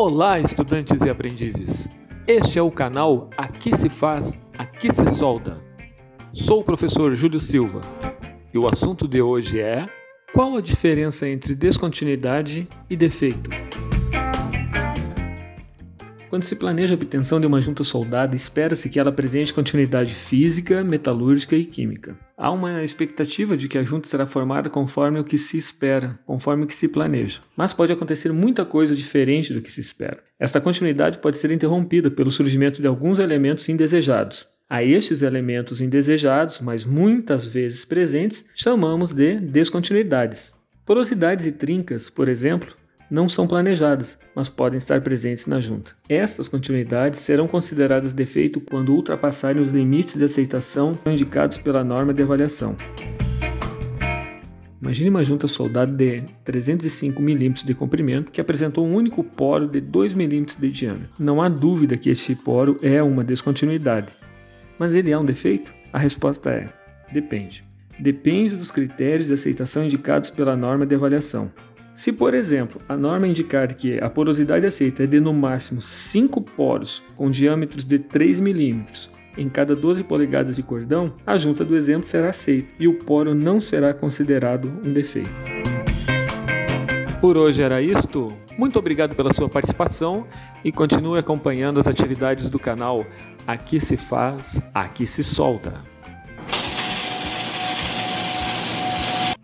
Olá, estudantes e aprendizes! Este é o canal Aqui se faz, aqui se solda. Sou o professor Júlio Silva e o assunto de hoje é qual a diferença entre descontinuidade e defeito? Quando se planeja a obtenção de uma junta soldada, espera-se que ela apresente continuidade física, metalúrgica e química. Há uma expectativa de que a junta será formada conforme o que se espera, conforme o que se planeja. Mas pode acontecer muita coisa diferente do que se espera. Esta continuidade pode ser interrompida pelo surgimento de alguns elementos indesejados. A estes elementos indesejados, mas muitas vezes presentes, chamamos de descontinuidades. Porosidades e trincas, por exemplo, não são planejadas, mas podem estar presentes na junta. Estas continuidades serão consideradas defeito quando ultrapassarem os limites de aceitação indicados pela norma de avaliação. Imagine uma junta soldada de 305 mm de comprimento que apresentou um único poro de 2 mm de diâmetro. Não há dúvida que este poro é uma descontinuidade. Mas ele é um defeito? A resposta é: depende. Depende dos critérios de aceitação indicados pela norma de avaliação. Se, por exemplo, a norma indicar que a porosidade aceita é de no máximo 5 poros com diâmetros de 3 milímetros em cada 12 polegadas de cordão, a junta do exemplo será aceita e o poro não será considerado um defeito. Por hoje era isto. Muito obrigado pela sua participação e continue acompanhando as atividades do canal Aqui se faz, aqui se solta.